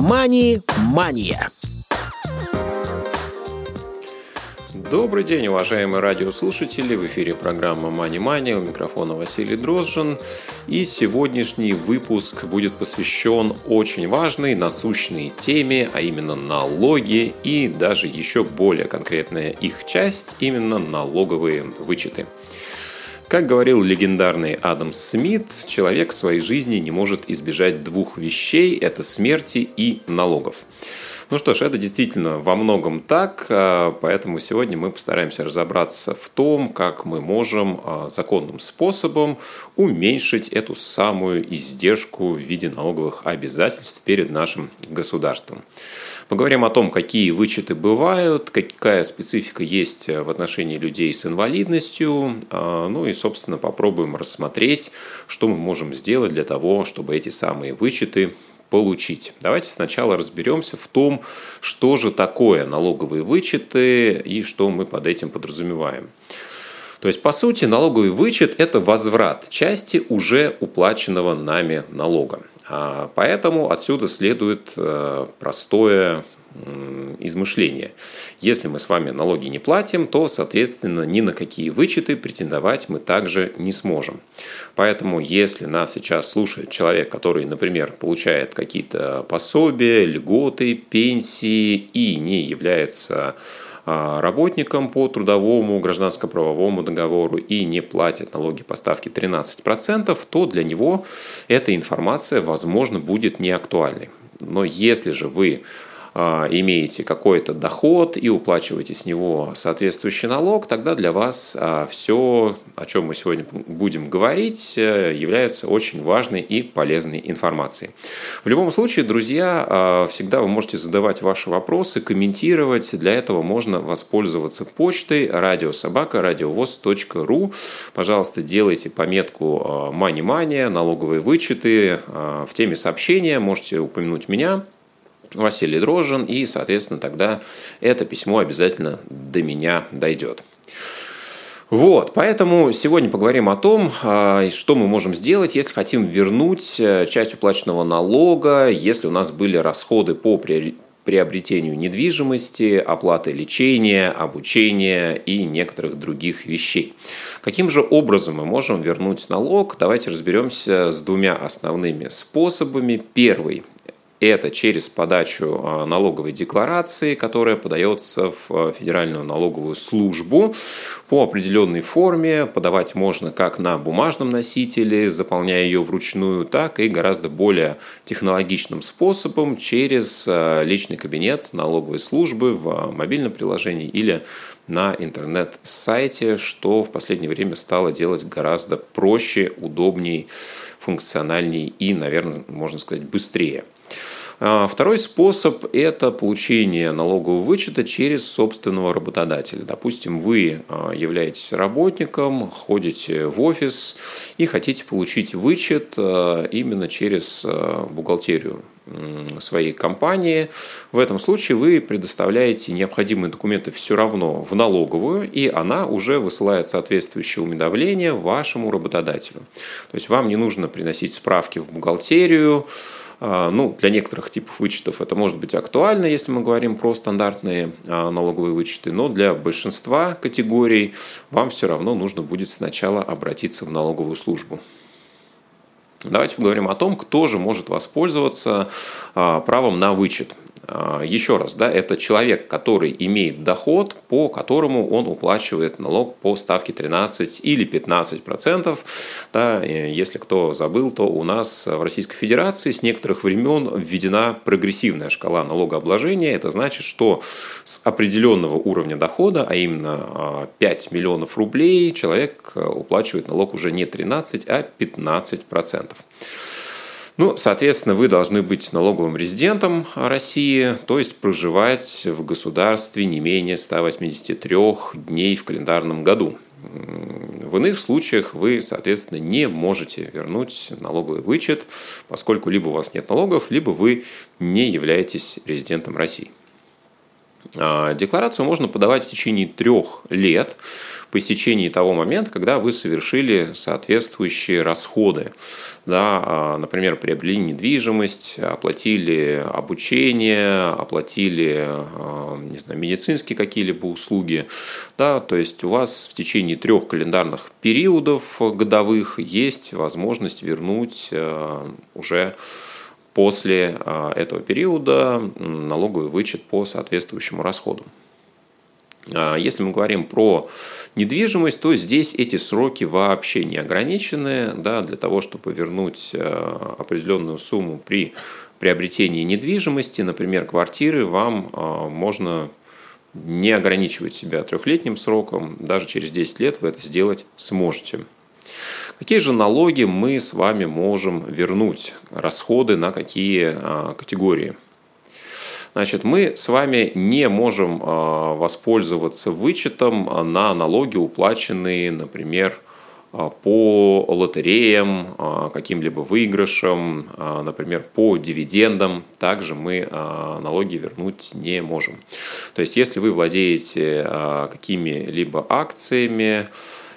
«Мани-мания». Добрый день, уважаемые радиослушатели! В эфире программа «Мани Мани». У микрофона Василий Дрожжин. И сегодняшний выпуск будет посвящен очень важной, насущной теме, а именно налоги и даже еще более конкретная их часть, именно налоговые вычеты. Как говорил легендарный Адам Смит, человек в своей жизни не может избежать двух вещей – это смерти и налогов. Ну что ж, это действительно во многом так, а, поэтому сегодня мы постараемся разобраться в том, как мы можем а, законным способом уменьшить эту самую издержку в виде налоговых обязательств перед нашим государством. Поговорим о том, какие вычеты бывают, какая специфика есть в отношении людей с инвалидностью, а, ну и, собственно, попробуем рассмотреть, что мы можем сделать для того, чтобы эти самые вычеты получить. Давайте сначала разберемся в том, что же такое налоговые вычеты и что мы под этим подразумеваем. То есть, по сути, налоговый вычет – это возврат части уже уплаченного нами налога. А поэтому отсюда следует э, простое измышления. Если мы с вами налоги не платим, то, соответственно, ни на какие вычеты претендовать мы также не сможем. Поэтому, если нас сейчас слушает человек, который, например, получает какие-то пособия, льготы, пенсии и не является работникам по трудовому гражданско-правовому договору и не платит налоги по ставке 13%, то для него эта информация, возможно, будет не актуальной. Но если же вы а, имеете какой-то доход и уплачиваете с него соответствующий налог, тогда для вас а, все, о чем мы сегодня будем говорить, э, является очень важной и полезной информацией. В любом случае, друзья, а, всегда вы можете задавать ваши вопросы, комментировать. Для этого можно воспользоваться почтой радиособака радиовоз.ру. Пожалуйста, делайте пометку «Мани Мания», налоговые вычеты. В теме сообщения можете упомянуть меня, Василий Дрожжин, и, соответственно, тогда это письмо обязательно до меня дойдет. Вот, поэтому сегодня поговорим о том, а, что мы можем сделать, если хотим вернуть э, часть уплаченного налога, если у нас были расходы по приобретению недвижимости, оплаты лечения, обучения и некоторых других вещей. Каким же образом мы можем вернуть налог? Давайте разберемся с двумя основными способами. Первый это через подачу а, налоговой декларации, которая подается в а, Федеральную налоговую службу по определенной форме. Подавать можно как на бумажном носителе, заполняя ее вручную, так и гораздо более технологичным способом через а, личный кабинет налоговой службы в мобильном приложении или на интернет-сайте, что в последнее время стало делать гораздо проще, удобнее, функциональнее и, наверное, можно сказать, быстрее. А, второй способ – это получение налогового вычета через собственного работодателя. Допустим, вы а, являетесь работником, ходите в офис и хотите получить вычет а, именно через бухгалтерию своей компании. В этом случае вы предоставляете необходимые документы все равно в налоговую, и она уже высылает соответствующее уведомление вашему работодателю. То есть вам не нужно приносить справки в бухгалтерию, ну, для некоторых типов вычетов это может быть актуально, если мы говорим про стандартные а, налоговые вычеты, но для большинства категорий вам все равно нужно будет сначала обратиться в налоговую службу. Давайте поговорим о том, кто же может воспользоваться а, правом на вычет. А, еще раз, да, это человек, который имеет доход, по которому он уплачивает налог по ставке 13 или 15 процентов. Да, если кто забыл, то у нас в Российской Федерации с некоторых времен введена прогрессивная шкала налогообложения. Это значит, что с определенного уровня дохода, а именно 5 а, миллионов рублей, человек уплачивает налог уже не 13, а 15 процентов. Ну, соответственно, вы должны быть налоговым резидентом России, то есть проживать в государстве не менее 183 дней в календарном году. В иных случаях вы, соответственно, не можете вернуть налоговый вычет, поскольку либо у вас нет налогов, либо вы не являетесь резидентом России. Декларацию можно подавать в течение трех лет по истечении того момента, когда вы совершили соответствующие расходы. Да, а, например, приобрели недвижимость, оплатили обучение, оплатили а, не знаю, медицинские какие-либо услуги. Да, то есть у вас в течение трех календарных периодов годовых есть возможность вернуть а, уже после этого периода налоговый вычет по соответствующему расходу. Если мы говорим про недвижимость, то здесь эти сроки вообще не ограничены. Да, для того, чтобы вернуть э, определенную сумму при приобретении недвижимости, например, квартиры, вам можно не ограничивать себя трехлетним сроком, даже через 10 лет вы это сделать сможете. Какие же налоги мы с вами можем вернуть? Расходы на какие э, категории? Значит, мы с вами не можем а, воспользоваться вычетом на налоги, уплаченные, например, а, по лотереям, а, каким-либо выигрышам, например, по дивидендам, также мы налоги вернуть не можем. То есть, если вы владеете какими-либо акциями,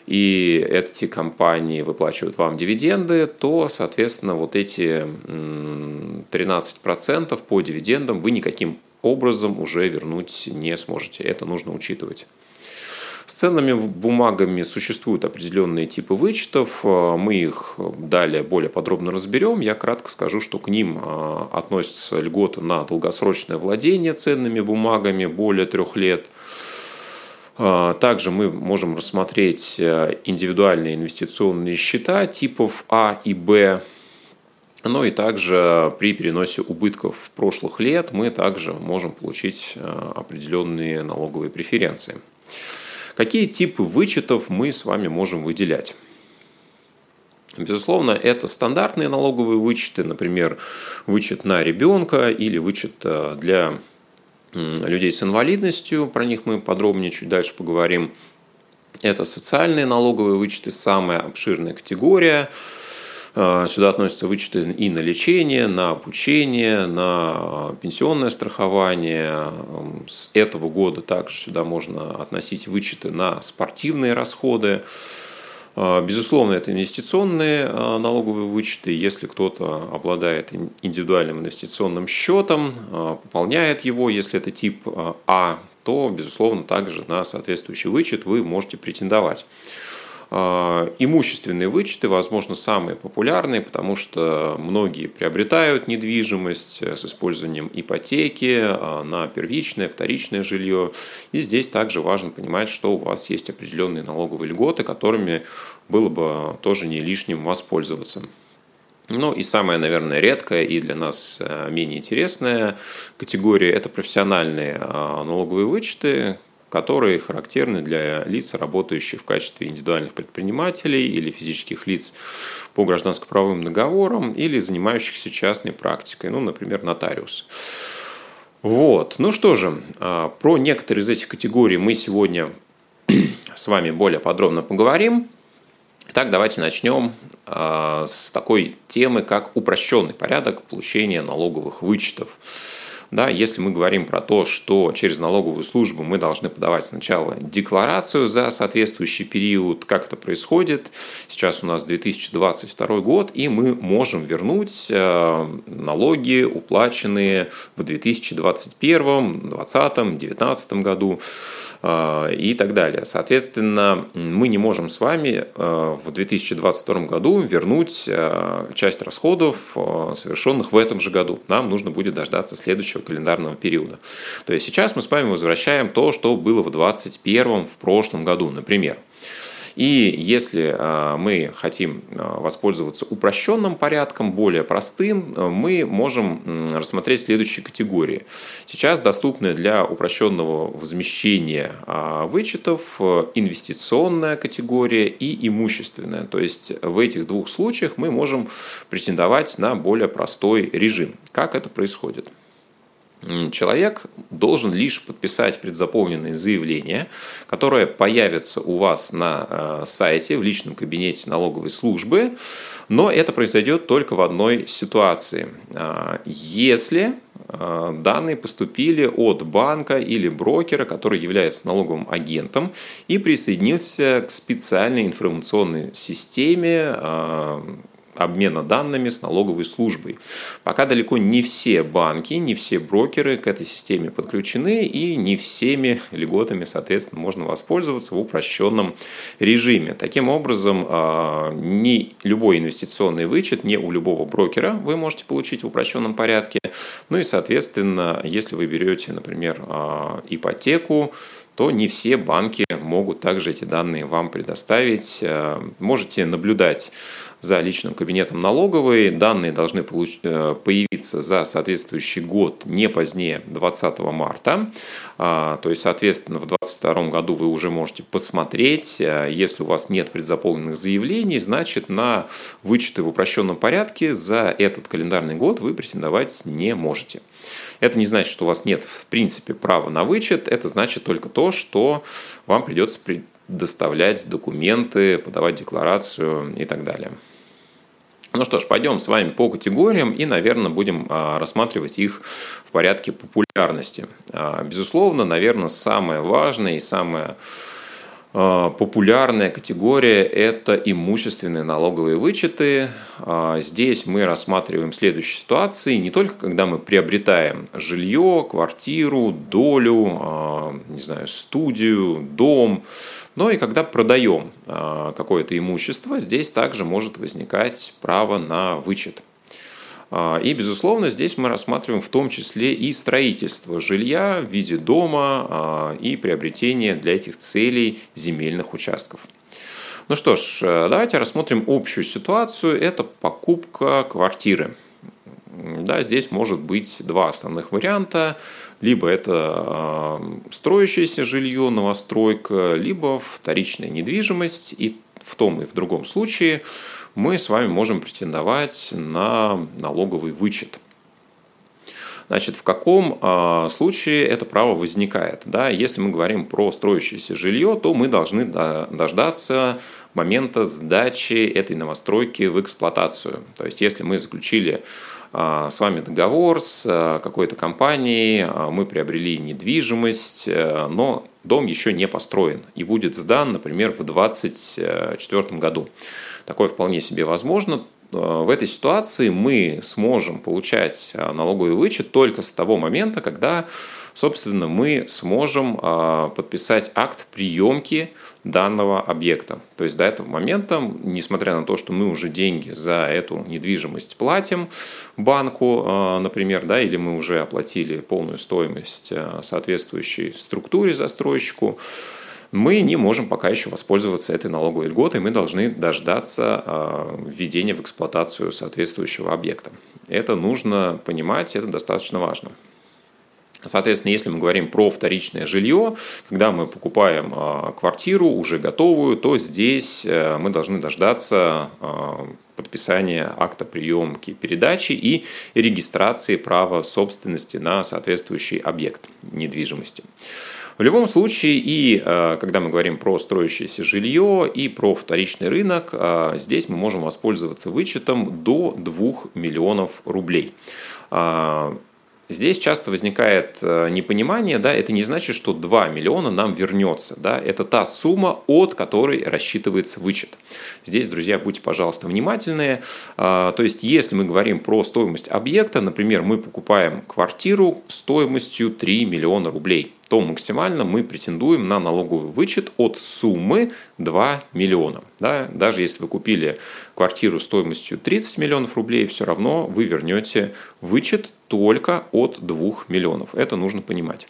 и эти компании выплачивают вам дивиденды, то, соответственно, вот эти 13% по дивидендам вы никаким образом уже вернуть не сможете. Это нужно учитывать. С ценными бумагами существуют определенные типы вычетов. Мы их далее более подробно разберем. Я кратко скажу, что к ним а, относятся льготы на долгосрочное владение ценными бумагами более трех лет – также мы можем рассмотреть э, индивидуальные инвестиционные счета типов А и Б. Ну и также при переносе убытков прошлых лет мы также можем получить э, определенные налоговые преференции. Какие типы вычетов мы с вами можем выделять? Безусловно, это стандартные налоговые вычеты, например, вычет на ребенка или вычет э, для людей с инвалидностью, про них мы подробнее чуть дальше поговорим. Это социальные налоговые вычеты, самая обширная категория. А, сюда относятся вычеты и на лечение, на обучение, на пенсионное страхование. С этого года также сюда можно относить вычеты на спортивные расходы. А, безусловно, это инвестиционные а, налоговые вычеты. Если кто-то обладает индивидуальным инвестиционным счетом, а, пополняет его, если это тип А, то, безусловно, также на соответствующий вычет вы можете претендовать. А, имущественные вычеты, возможно, самые популярные, потому что многие приобретают недвижимость э, с использованием ипотеки а, на первичное, вторичное жилье. И здесь также важно понимать, что у вас есть определенные налоговые льготы, которыми было бы тоже не лишним воспользоваться. Ну и самая, наверное, редкая и для нас э, менее интересная категория – это профессиональные а, налоговые вычеты, которые характерны для лиц, работающих в качестве индивидуальных предпринимателей или физических лиц по гражданско-правовым договорам или занимающихся частной практикой, ну, например, нотариус. Вот. Ну что же, а, про некоторые из этих категорий мы сегодня с вами более подробно поговорим. Итак, давайте начнем а, с такой темы, как упрощенный порядок получения налоговых вычетов. Да, если мы говорим про то, что через налоговую службу мы должны подавать сначала декларацию за соответствующий период, как это происходит. Сейчас у нас 2022 год, и мы можем вернуть э, налоги, уплаченные в 2021, 2020, 2019 году. А, и так далее. Соответственно, мы не можем с вами а, в 2022 году вернуть часть расходов, совершенных в этом же году. Нам нужно будет дождаться следующего календарного периода. То есть сейчас мы с вами возвращаем то, что было в 2021 в прошлом году, например. И если а, мы хотим а, воспользоваться упрощенным порядком, более простым, а, мы можем рассмотреть следующие категории. Сейчас доступны для упрощенного возмещения вычетов инвестиционная категория и имущественная. То есть в этих двух случаях мы можем претендовать на более простой режим. Как это происходит? Человек должен лишь подписать предзаполненное заявление, которое появится у вас на э, сайте в личном кабинете налоговой службы, но это произойдет только в одной ситуации. А, если э, данные поступили от банка или брокера, который является налоговым агентом и присоединился к специальной информационной системе э, обмена данными с налоговой службой. Пока далеко не все банки, не все брокеры к этой системе подключены и не всеми льготами, соответственно, можно воспользоваться в упрощенном режиме. Таким образом, а, не любой инвестиционный вычет, не у любого брокера вы можете получить в упрощенном порядке. Ну и, соответственно, если вы берете, например, а, ипотеку, то не все банки могут также эти данные вам предоставить. А, можете наблюдать за личным кабинетом налоговой. Данные должны получ... Э, появиться за соответствующий год не позднее 20 марта. А, то есть, соответственно, в 2022 году вы уже можете посмотреть. Э, если у вас нет предзаполненных заявлений, значит на вычеты в упрощенном порядке за этот календарный год вы претендовать не можете. Это не значит, что у вас нет в принципе права на вычет, это значит только то, что вам придется предоставлять документы, подавать декларацию и так далее. Ну что ж, пойдем с вами по категориям и, наверное, будем а, рассматривать их в порядке популярности. А, безусловно, наверное, самое важное и самое а, популярная категория – это имущественные налоговые вычеты. Здесь мы рассматриваем следующие ситуации. Не только когда мы приобретаем жилье, квартиру, долю, не знаю, студию, дом – но и когда продаем а, какое-то имущество, здесь также может возникать право на вычет. А, и, безусловно, здесь мы рассматриваем в том числе и строительство жилья в виде дома а, и приобретение для этих целей земельных участков. Ну что ж, давайте рассмотрим общую ситуацию. Это покупка квартиры. Да, здесь может быть два основных варианта. Либо это а, строящееся жилье, новостройка, либо вторичная недвижимость. И в том и в другом случае мы с вами можем претендовать на налоговый вычет. Значит, в каком э, случае это право возникает? Да? Если мы говорим про строящееся жилье, то мы должны дождаться момента сдачи этой новостройки в эксплуатацию. То есть, если мы заключили с вами договор с а, какой-то компанией, а, мы приобрели недвижимость, но дом еще не построен и будет сдан, например, в 2024 году. Такое вполне себе возможно. В этой ситуации мы сможем получать налоговый вычет только с того момента, когда, собственно, мы сможем подписать акт приемки данного объекта. То есть до этого момента, несмотря на то, что мы уже деньги за эту недвижимость платим банку, э, например, да, или мы уже оплатили полную стоимость соответствующей структуре застройщику, мы не можем пока еще воспользоваться этой налоговой льготой, мы должны дождаться э, введения в эксплуатацию соответствующего объекта. Это нужно понимать, это достаточно важно. Соответственно, если мы говорим про вторичное жилье, когда мы покупаем а, квартиру уже готовую, то здесь э, мы должны дождаться а, подписания акта приемки передачи и регистрации права собственности на соответствующий объект недвижимости. В любом случае, и а, когда мы говорим про строящееся жилье и про вторичный рынок, здесь мы можем воспользоваться вычетом до 2 миллионов рублей. Здесь часто возникает э, непонимание, да, это не значит, что 2 миллиона нам вернется, да, это та сумма, от которой рассчитывается вычет. Здесь, друзья, будьте, пожалуйста, внимательны. То есть, если мы говорим про стоимость объекта, например, мы покупаем квартиру стоимостью 3 миллиона рублей, то максимально мы претендуем на налоговый вычет от суммы 2 миллиона. Да? Даже если вы купили квартиру стоимостью 30 миллионов рублей, все равно вы вернете вычет только от 2 миллионов. Это нужно понимать.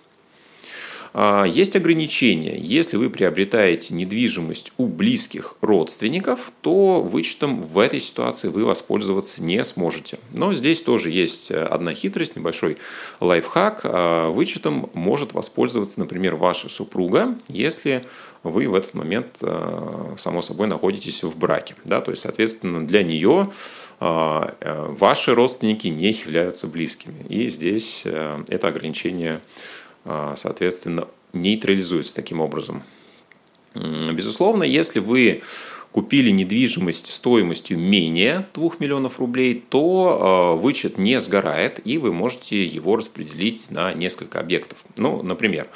А, есть ограничения. Если вы приобретаете недвижимость у близких родственников, то вычетом в этой ситуации вы воспользоваться не сможете. Но здесь тоже есть одна хитрость, небольшой лайфхак. А, вычетом может воспользоваться, например, ваша супруга, если вы в этот момент, а, само собой, находитесь в браке. Да? То есть, соответственно, для нее ваши родственники не являются близкими. И здесь это ограничение, соответственно, нейтрализуется таким образом. Безусловно, если вы купили недвижимость стоимостью менее 2 миллионов рублей, то э, вычет не сгорает, и вы можете его распределить на несколько объектов. Ну, например,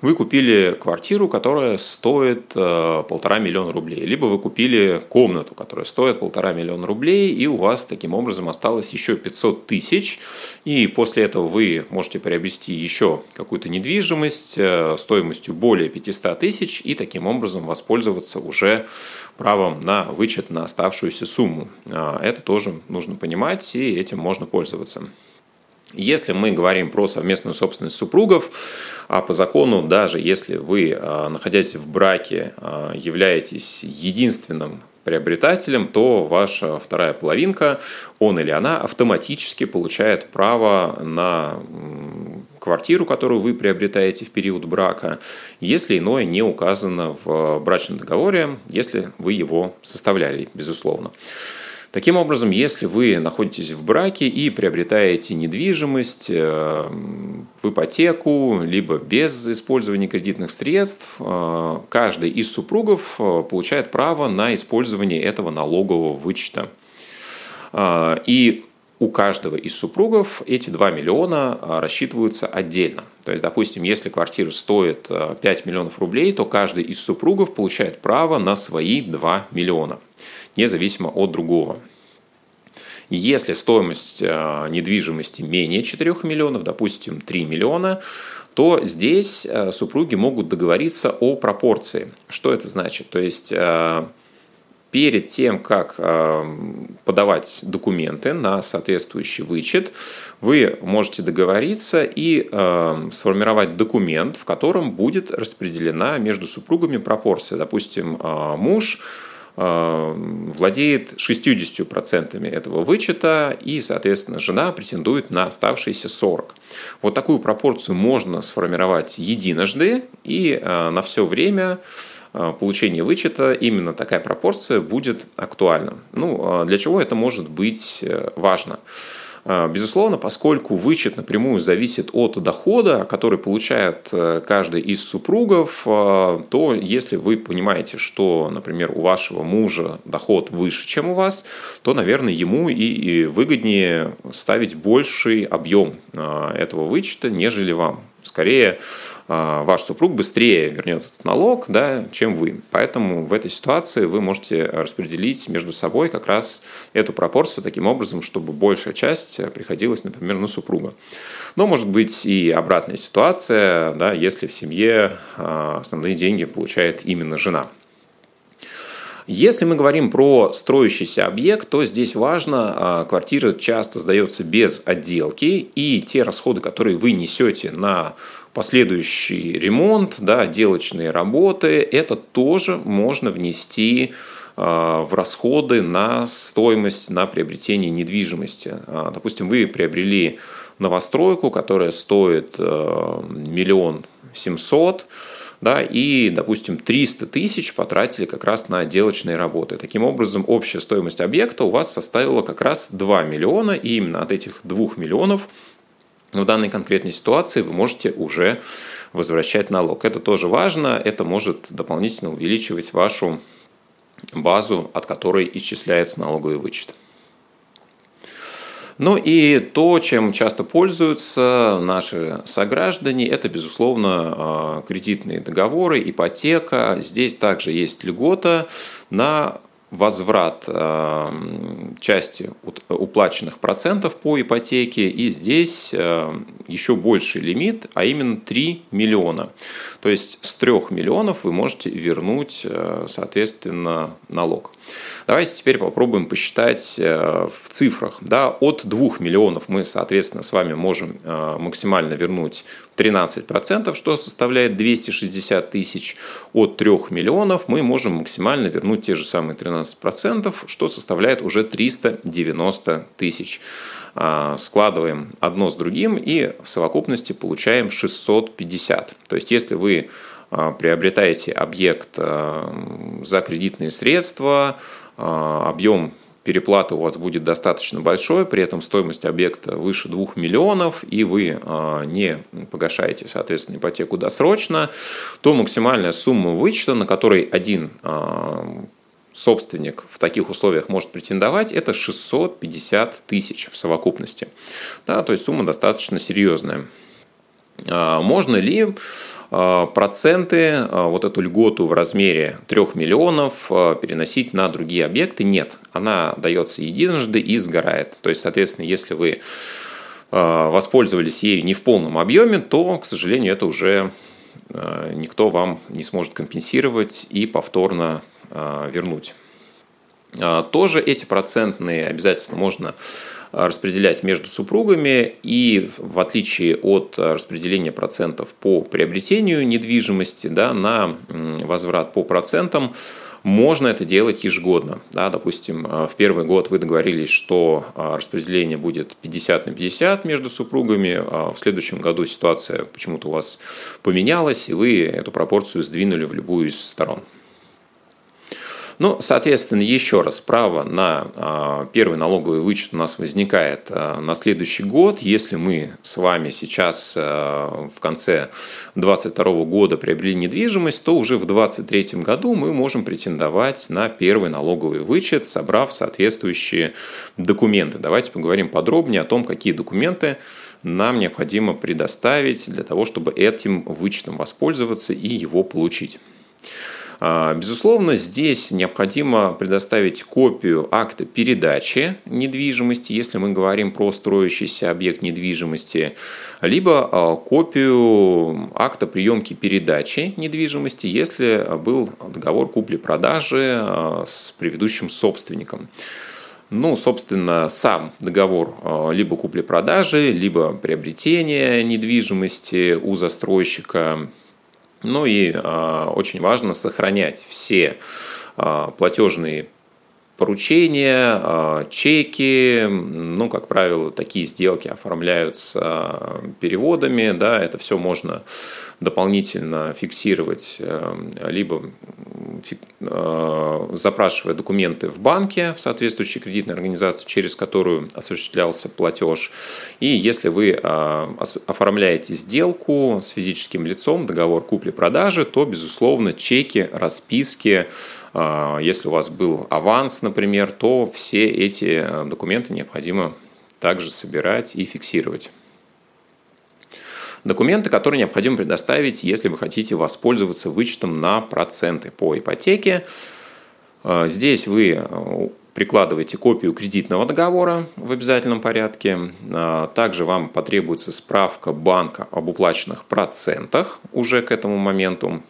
вы купили квартиру, которая стоит э, полтора миллиона рублей, либо вы купили комнату, которая стоит полтора миллиона рублей, и у вас таким образом осталось еще 500 тысяч, и после этого вы можете приобрести еще какую-то недвижимость э, стоимостью более 500 тысяч, и таким образом воспользоваться уже правом на вычет на оставшуюся сумму. Э, это тоже нужно понимать, и этим можно пользоваться. Если мы говорим про совместную собственность супругов, а по закону, даже если вы, а, находясь в браке, а, являетесь единственным приобретателем, то ваша вторая половинка, он или она, автоматически получает право на квартиру, которую вы приобретаете в период брака, если иное не указано в брачном договоре, если вы его составляли, безусловно. Таким образом, если вы находитесь в браке и приобретаете недвижимость э, в ипотеку, либо без использования кредитных средств, э, каждый из супругов э, получает право на использование этого налогового вычета. И у каждого из супругов эти 2 миллиона рассчитываются отдельно. То есть, допустим, если квартира стоит 5 миллионов рублей, то каждый из супругов получает право на свои 2 миллиона независимо от другого. Если стоимость э, недвижимости менее 4 миллионов, допустим, 3 миллиона, то здесь э, супруги могут договориться о пропорции. Что это значит? То есть э, перед тем, как подавать документы на соответствующий вычет, вы можете договориться и сформировать документ, в котором будет распределена между супругами пропорция. Допустим, муж владеет 60% этого вычета, и, соответственно, жена претендует на оставшиеся 40. Вот такую пропорцию можно сформировать единожды, и э, на все время э, получения вычета именно такая пропорция будет актуальна. Ну, для чего это может быть важно? А, безусловно, поскольку вычет напрямую зависит от дохода, который получает э, каждый из супругов, э, то если вы понимаете, что, например, у вашего мужа доход выше, чем у вас, то, наверное, ему и выгоднее ставить больший объем э, этого вычета, нежели вам. Скорее, а, ваш супруг быстрее вернет этот налог, да, чем вы. Поэтому в этой ситуации вы можете распределить между собой как раз эту пропорцию таким образом, чтобы большая часть приходилась, например, на супруга. Но может быть и обратная ситуация, да, если в семье а, основные деньги получает именно жена. Если мы говорим про строящийся объект, то здесь важно, а, квартира часто сдается без отделки, и те расходы, которые вы несете на последующий ремонт, да, отделочные работы, это тоже можно внести а, в расходы на стоимость, на приобретение недвижимости. А, допустим, вы приобрели новостройку, которая стоит миллион семьсот, да, и, допустим, 300 тысяч потратили как раз на отделочные работы. Таким образом, общая стоимость объекта у вас составила как раз 2 миллиона, и именно от этих 2 миллионов в данной конкретной ситуации вы можете уже возвращать налог. Это тоже важно, это может дополнительно увеличивать вашу базу, от которой исчисляется налоговый вычет. Ну и то, чем часто пользуются наши сограждане, это, безусловно, а, кредитные договоры, ипотека. Здесь также есть льгота на возврат а, части уплаченных процентов по ипотеке, и здесь а, еще больший лимит, а именно 3 миллиона. То есть с 3 миллионов вы можете вернуть, соответственно, налог. Давайте теперь попробуем посчитать э, в цифрах. Да, от 2 миллионов мы, соответственно, с вами можем э, максимально вернуть 13%, что составляет 260 тысяч. От 3 миллионов мы можем максимально вернуть те же самые 13%, что составляет уже 390 тысяч. А, складываем одно с другим и в совокупности получаем 650. То есть, если вы а, приобретаете объект э, за кредитные средства, а, объем переплата у вас будет достаточно большой, при этом стоимость объекта выше 2 миллионов, и вы не погашаете, соответственно, ипотеку досрочно, то максимальная сумма вычета, на которой один собственник в таких условиях может претендовать, это 650 тысяч в совокупности. Да, то есть сумма достаточно серьезная. А, можно ли а, проценты, а, вот эту льготу в размере 3 миллионов переносить на другие объекты? Нет, она дается единожды и сгорает. То есть, соответственно, если вы воспользовались ею не в полном объеме, то, к сожалению, это уже никто вам не сможет компенсировать и повторно вернуть. Тоже эти процентные обязательства можно распределять между супругами, и в отличие от распределения процентов по приобретению недвижимости да, на возврат по процентам, можно это делать ежегодно. Да, допустим, в первый год вы договорились, что распределение будет 50 на 50 между супругами, а в следующем году ситуация почему-то у вас поменялась, и вы эту пропорцию сдвинули в любую из сторон. Ну, соответственно, еще раз, право на а, первый налоговый вычет у нас возникает а, на следующий год. Если мы с вами сейчас а, в конце 2022 года приобрели недвижимость, то уже в 2023 году мы можем претендовать на первый налоговый вычет, собрав соответствующие документы. Давайте поговорим подробнее о том, какие документы нам необходимо предоставить для того, чтобы этим вычетом воспользоваться и его получить. А, безусловно, здесь необходимо предоставить копию акта передачи недвижимости, если мы говорим про строящийся объект недвижимости, либо а, копию акта приемки передачи недвижимости, если был договор купли-продажи а, с предыдущим собственником. Ну, собственно, сам договор либо купли-продажи, либо приобретения недвижимости у застройщика ну и э, очень важно сохранять все э, платежные поручения, э, чеки. Ну, как правило, такие сделки оформляются переводами. Да, это все можно дополнительно фиксировать либо Э, запрашивая документы в банке, в соответствующей кредитной организации, через которую осуществлялся платеж. И если вы э, оформляете сделку с физическим лицом, договор купли-продажи, то, безусловно, чеки, расписки, э, если у вас был аванс, например, то все эти документы необходимо также собирать и фиксировать. Документы, которые необходимо предоставить, если вы хотите воспользоваться вычетом на проценты по ипотеке. Э, здесь вы э, прикладываете копию кредитного договора в обязательном порядке. Э, также вам потребуется справка банка об уплаченных процентах уже к этому моменту.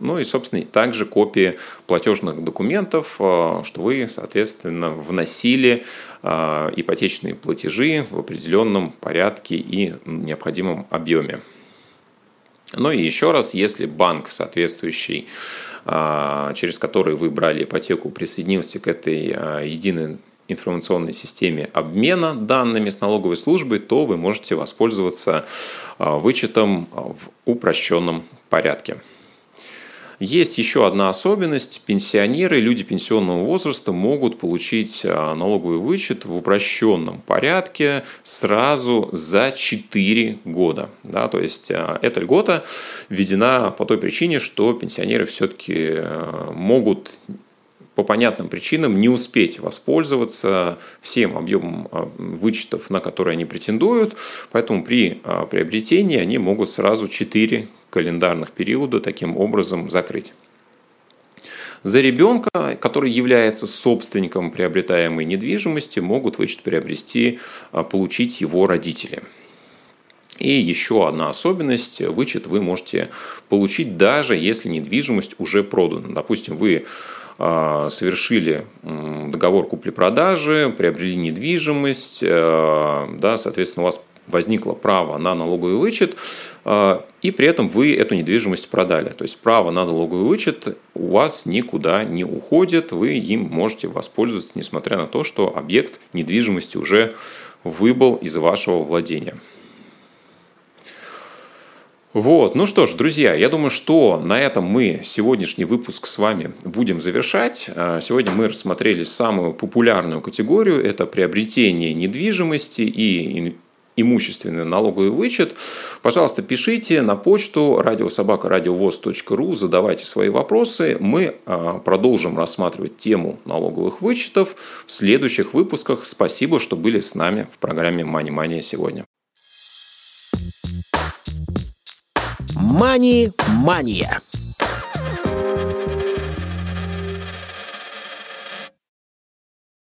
Ну и, собственно, также копии платежных документов, что вы, соответственно, вносили а, ипотечные платежи в определенном порядке и необходимом объеме. Ну и еще раз, если банк соответствующий, а, через который вы брали ипотеку, присоединился к этой единой информационной системе обмена данными с налоговой службой, то вы можете воспользоваться вычетом в упрощенном порядке. Есть еще одна особенность. Пенсионеры, люди пенсионного возраста могут получить а, налоговый вычет в упрощенном порядке сразу за 4 года. Да, то есть а, эта льгота введена по той причине, что пенсионеры все-таки а, могут по понятным причинам не успеть воспользоваться всем объемом вычетов, на которые они претендуют. Поэтому при приобретении они могут сразу 4 календарных периода таким образом закрыть. За ребенка, который является собственником приобретаемой недвижимости, могут вычет приобрести, а, получить его родители. И еще одна особенность, вычет вы можете получить даже если недвижимость уже продана. Допустим, вы а, совершили договор купли-продажи, приобрели недвижимость, а, да, соответственно, у вас возникло право на налоговый вычет, а, и при этом вы эту недвижимость продали. То есть право на налоговый вычет у вас никуда не уходит, вы им можете воспользоваться, несмотря на то, что объект недвижимости уже выбыл из вашего владения. Вот, ну что ж, друзья, я думаю, что на этом мы сегодняшний выпуск с вами будем завершать. А, сегодня мы рассмотрели самую популярную категорию – это приобретение недвижимости и имущественный налоговый вычет, пожалуйста, пишите на почту радиособакарадиовоз.ру, задавайте свои вопросы. Мы а, продолжим рассматривать тему налоговых вычетов в следующих выпусках. Спасибо, что были с нами в программе Money Money сегодня. Мани-мания.